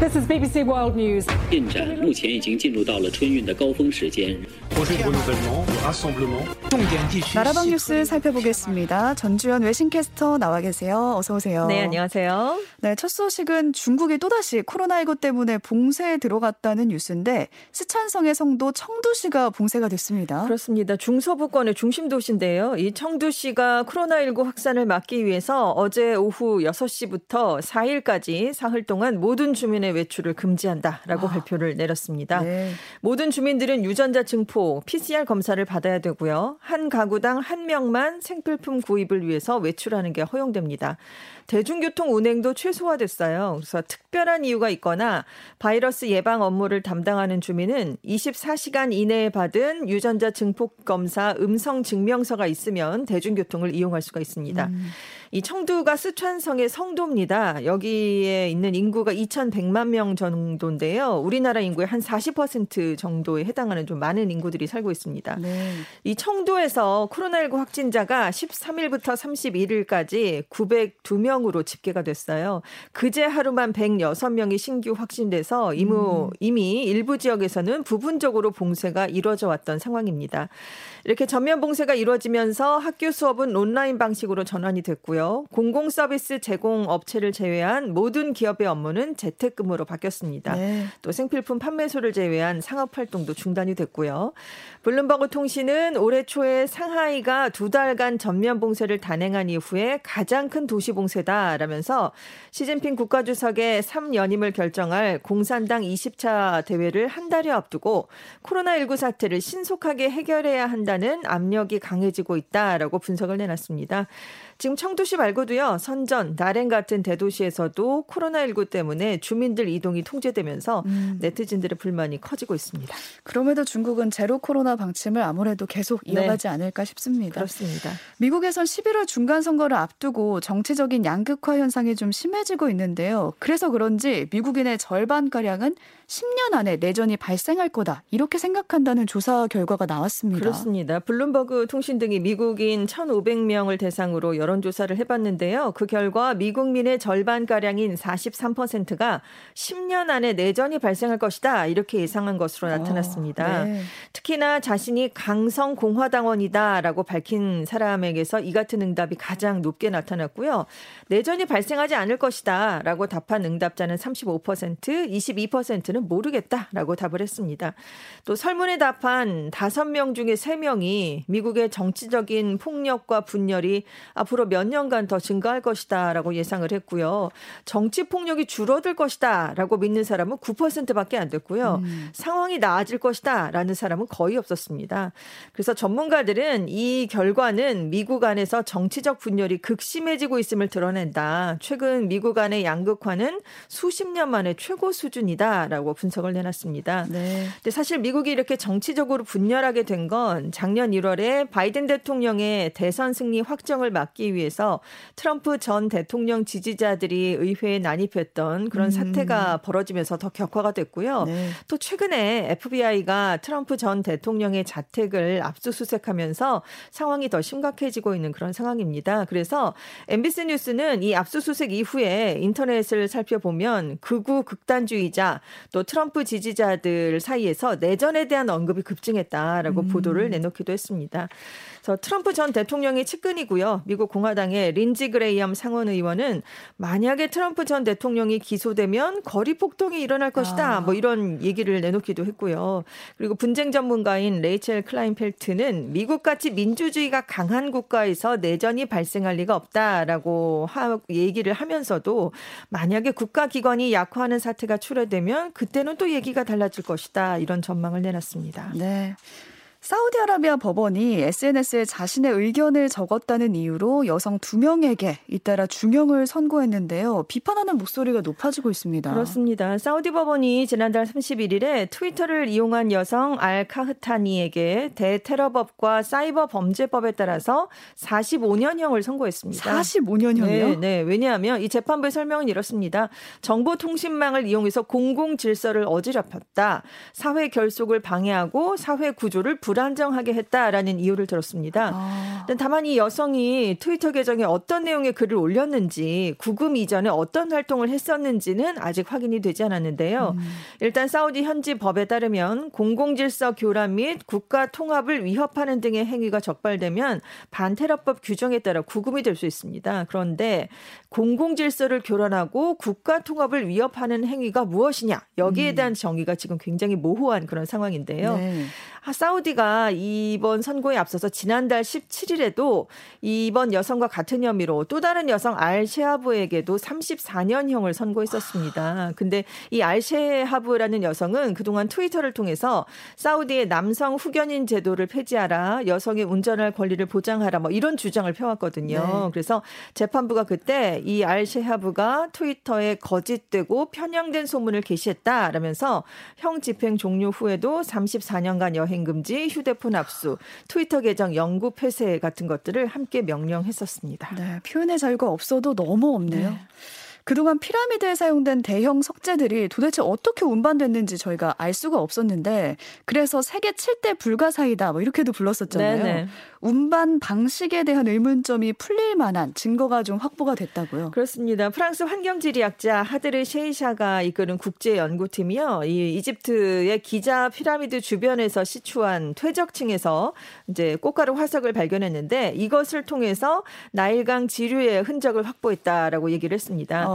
This is BBC World News. 进展目前已经进入到了春运的高峰时间。 나라방 뉴스 살펴보겠습니다. 전주현 외신캐스터 나와 계세요. 어서 오세요. 네, 안녕하세요. 네, 첫 소식은 중국이 또다시 코로나19 때문에 봉쇄에 들어갔다는 뉴스인데 스촨성의 성도 청두시가 봉쇄가 됐습니다. 그렇습니다. 중서부권의 중심 도시인데요. 이 청두시가 코로나19 확산을 막기 위해서 어제 오후 6시부터 4일까지 사흘 동안 모든 주민의 외출을 금지한다라고 아, 발표를 내렸습니다. 네. 모든 주민들은 유전자 증포, PCR 검사를 받아야 되고요. 한 가구당 한 명만 생필품 구입을 위해서 외출하는 게 허용됩니다. 대중교통 운행도 최소화됐어요. 그래서 특별한 이유가 있거나 바이러스 예방 업무를 담당하는 주민은 24시간 이내에 받은 유전자 증폭 검사 음성 증명서가 있으면 대중교통을 이용할 수가 있습니다. 음. 이 청두가 스촨성의 성도입니다. 여기에 있는 인구가 2,100만 명 정도인데요. 우리나라 인구의 한 40% 정도에 해당하는 좀 많은 인구들이 살고 있습니다. 네. 이 청도에서 코로나19 확진자가 13일부터 31일까지 902명으로 집계가 됐어요. 그제 하루만 106명이 신규 확진돼서 이무, 음. 이미 일부 지역에서는 부분적으로 봉쇄가 이루어져 왔던 상황입니다. 이렇게 전면 봉쇄가 이루어지면서 학교 수업은 온라인 방식으로 전환이 됐고요. 공공 서비스 제공 업체를 제외한 모든 기업의 업무는 재택근무로 바뀌었습니다. 네. 또 생필품 판매소를 제외한 상업 활동도 중단이 됐고요. 블룸버그 통신은 올해 초에 상하이가 두 달간 전면 봉쇄를 단행한 이후에 가장 큰 도시 봉쇄다라면서 시진핑 국가주석의 3연임을 결정할 공산당 20차 대회를 한 달여 앞두고 코로나19 사태를 신속하게 해결해야 한다. 된다는 압력이 강해지고 있다라고 분석을 내놨습니다. 지금 청두시 말고도요, 선전, 나랭 같은 대도시에서도 코로나19 때문에 주민들 이동이 통제되면서 음. 네티즌들의 불만이 커지고 있습니다. 그럼에도 중국은 제로 코로나 방침을 아무래도 계속 네. 이어가지 네. 않을까 싶습니다. 그렇습니다. 미국에선 11월 중간 선거를 앞두고 정치적인 양극화 현상이 좀 심해지고 있는데요. 그래서 그런지 미국인의 절반 가량은 10년 안에 내전이 발생할 거다 이렇게 생각한다는 조사 결과가 나왔습니다. 그렇습니다. 블룸버그 통신 등이 미국인 1,500명을 대상으로 여론조사를 해봤는데요. 그 결과 미국민의 절반가량인 43%가 10년 안에 내전이 발생할 것이다. 이렇게 예상한 것으로 아, 나타났습니다. 어, 네. 특히나 자신이 강성 공화당원이다라고 밝힌 사람에게서 이 같은 응답이 가장 높게 나타났고요. 내전이 발생하지 않을 것이다. 라고 답한 응답자는 35%, 22%는 모르겠다 라고 답을 했습니다. 또 설문에 답한 5명 중에 3명이 미국의 정치적인 폭력과 분열이 앞으로 앞으로 몇 년간 더 증가할 것이다라고 예상을 했고요. 정치 폭력이 줄어들 것이다라고 믿는 사람은 9%밖에 안 됐고요. 음. 상황이 나아질 것이다라는 사람은 거의 없었습니다. 그래서 전문가들은 이 결과는 미국 안에서 정치적 분열이 극심해지고 있음을 드러낸다. 최근 미국 안의 양극화는 수십 년 만에 최고 수준이다라고 분석을 내놨습니다. 네. 근데 사실 미국이 이렇게 정치적으로 분열하게 된 건 작년 1월에 바이든 대통령의 대선 승리 확정을 막기 하기 위해서 트럼프 전 대통령 지지자들이 의회에 난입했던 그런 음. 사태가 벌어지면서 더 격화가 됐고요. 네. 또 최근에 FBI가 트럼프 전 대통령의 자택을 압수수색하면서 상황이 더 심각해지고 있는 그런 상황입니다. 그래서 MBC 뉴스는 이 압수수색 이후에 인터넷을 살펴보면 극우 극단주의자 또 트럼프 지지자들 사이에서 내전에 대한 언급이 급증했다라고 음. 보도를 내놓기도 했습니다. 그래서 트럼프 전 대통령의 측근이고요. 미국 공화당의 린지 그레이엄 상원 의원은 만약에 트럼프 전 대통령이 기소되면 거리 폭동이 일어날 것이다. 아. 뭐 이런 얘기를 내놓기도 했고요. 그리고 분쟁 전문가인 레이첼 클라인펠트는 미국같이 민주주의가 강한 국가에서 내전이 발생할 리가 없다라고 하, 얘기를 하면서도 만약에 국가기관이 약화하는 사태가 출현되면 그때는 또 얘기가 달라질 것이다. 이런 전망을 내놨습니다. 네. 사우디아라비아 법원이 SNS에 자신의 의견을 적었다는 이유로 여성 두 명에게 잇따라 중형을 선고했는데요. 비판하는 목소리가 높아지고 있습니다. 그렇습니다. 사우디 법원이 지난달 31일에 트위터를 이용한 여성 알 카흐타니에게 대테러법과 사이버 범죄법에 따라서 45년형을 선고했습니다. 45년형이요? 네, 네. 왜냐하면 이 재판부의 설명은 이렇습니다. 정보통신망을 이용해서 공공 질서를 어지럽혔다. 사회 결속을 방해하고 사회 구조를 불 불안정하게 했다라는 이유를 들었습니다. 아. 다만 이 여성이 트위터 계정에 어떤 내용의 글을 올렸는지 구금 이전에 어떤 활동을 했었는지는 아직 확인이 되지 않았는데요. 음. 일단 사우디 현지 법에 따르면 공공질서 교란 및 국가 통합을 위협하는 등의 행위가 적발되면 반테러법 규정에 따라 구금이 될 수 있습니다. 그런데 공공질서를 교란하고 국가 통합을 위협하는 행위가 무엇이냐 여기에 음. 대한 정의가 지금 굉장히 모호한 그런 상황인데요. 네. 사우디가 이번 선고에 앞서서 지난달 17일에도 이번 여성과 같은 혐의로 또 다른 여성 알셰하브에게도 34년형을 선고했었습니다. 근데 이 알셰하브라는 여성은 그동안 트위터를 통해서 사우디의 남성 후견인 제도를 폐지하라, 여성의 운전할 권리를 보장하라, 뭐 이런 주장을 펴왔거든요. 네. 그래서 재판부가 그때 이 알셰하브가 트위터에 거짓되고 편향된 소문을 게시했다라면서 형 집행 종료 후에도 34년간 여행 금지, 휴대폰 압수, 트위터 계정 영구 폐쇄 같은 것들을 함께 명령했었습니다. 네, 표현의 자유가 없어도 너무 없네요. 네. 그동안 피라미드에 사용된 대형 석재들이 도대체 어떻게 운반됐는지 저희가 알 수가 없었는데 그래서 세계 7대 불가사이다 뭐 이렇게도 불렀었잖아요. 네네. 운반 방식에 대한 의문점이 풀릴 만한 증거가 좀 확보가 됐다고요. 그렇습니다. 프랑스 환경지리학자 하드르 셰이샤가 이끄는 국제 연구팀이요. 이 이집트의 기자 피라미드 주변에서 시추한 퇴적층에서 이제 꽃가루 화석을 발견했는데 이것을 통해서 나일강 지류의 흔적을 확보했다라고 얘기를 했습니다. 어.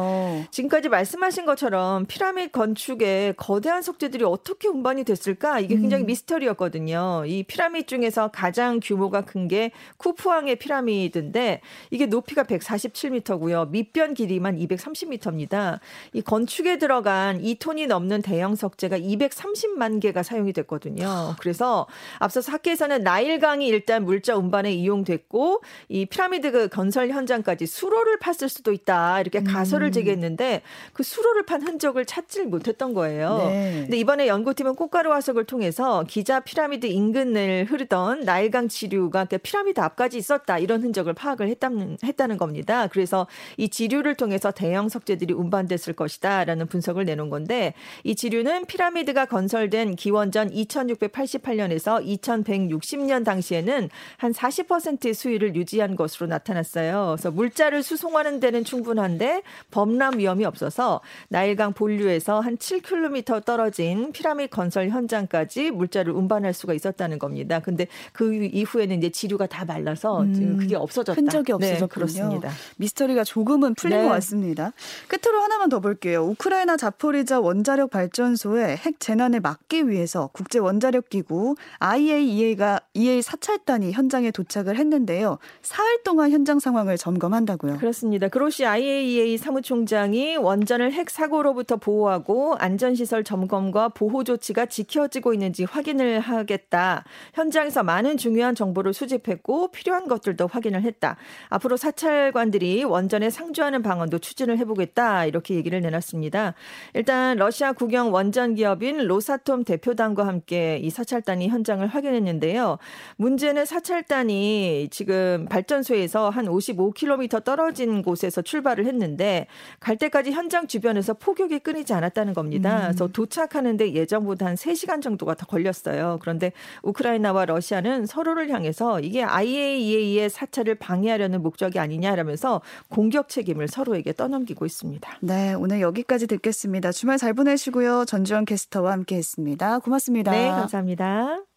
지금까지 말씀하신 것처럼 피라미드 건축에 거대한 석재들이 어떻게 운반이 됐을까? 이게 굉장히 음. 미스터리였거든요. 이 피라미드 중에서 가장 규모가 큰 게 쿠프왕의 피라미드인데 이게 높이가 147m고요. 밑변 길이만 230m입니다. 이 건축에 들어간 2톤이 넘는 대형 석재가 230만 개가 사용이 됐거든요. 그래서 앞서서 학계에서는 나일강이 일단 물자 운반에 이용됐고 이 피라미드 그 건설 현장까지 수로를 팠을 수도 있다. 이렇게 가설을 음. 제기했는데 그 수로를 판 흔적을 찾질 못했던 거예요. 네. 근데 이번에 연구팀은 꽃가루 화석을 통해서 기자 피라미드 인근을 흐르던 나일강 지류가 그러니까 피라미드 앞까지 있었다 이런 흔적을 파악을 했다는, 했다는 겁니다. 그래서 이 지류를 통해서 대형 석재들이 운반됐을 것이다라는 분석을 내놓은 건데 이 지류는 피라미드가 건설된 기원전 2688년에서 2160년 당시에는 한 40%의 수위를 유지한 것으로 나타났어요. 그래서 물자를 수송하는 데는 충분한데 범람 위험이 없어서 나일강 본류에서 한 7km 떨어진 피라미드 건설 현장까지 물자를 운반할 수가 있었다는 겁니다. 근데 그 이후에는 이제 지류가 다 말라서 음, 그게 없어졌다. 흔적이 없어서 네, 그렇습니다. 미스터리가 조금은 풀린 네. 것 같습니다. 끝으로 하나만 더 볼게요. 우크라이나 자포리자 원자력 발전소의 핵 재난을 막기 위해서 국제 원자력 기구 IAEA가 EA 사찰단이 현장에 도착을 했는데요. 사흘 동안 현장 상황을 점검한다고요. 그렇습니다. 그로시 IAEA 사무 총장이 원전을 핵 사고로부터 보호하고 안전시설 점검과 보호 조치가 지켜지고 있는지 확인을 하겠다. 현장에서 많은 중요한 정보를 수집했고 필요한 것들도 확인을 했다. 앞으로 사찰관들이 원전에 상주하는 방안도 추진을 해보겠다. 이렇게 얘기를 내놨습니다. 일단 러시아 국영 원전 기업인 로사톰 대표단과 함께 이 사찰단이 현장을 확인했는데요. 문제는 사찰단이 지금 발전소에서 한 55km 떨어진 곳에서 출발을 했는데 갈 때까지 현장 주변에서 폭격이 끊이지 않았다는 겁니다. 음. 그래서 도착하는데 예정보다 한 3시간 정도가 더 걸렸어요. 그런데 우크라이나와 러시아는 서로를 향해서 이게 IAEA의 사찰을 방해하려는 목적이 아니냐라면서 공격 책임을 서로에게 떠넘기고 있습니다. 네, 오늘 여기까지 듣겠습니다. 주말 잘 보내시고요. 전주현 캐스터와 함께 했습니다. 고맙습니다. 네, 감사합니다.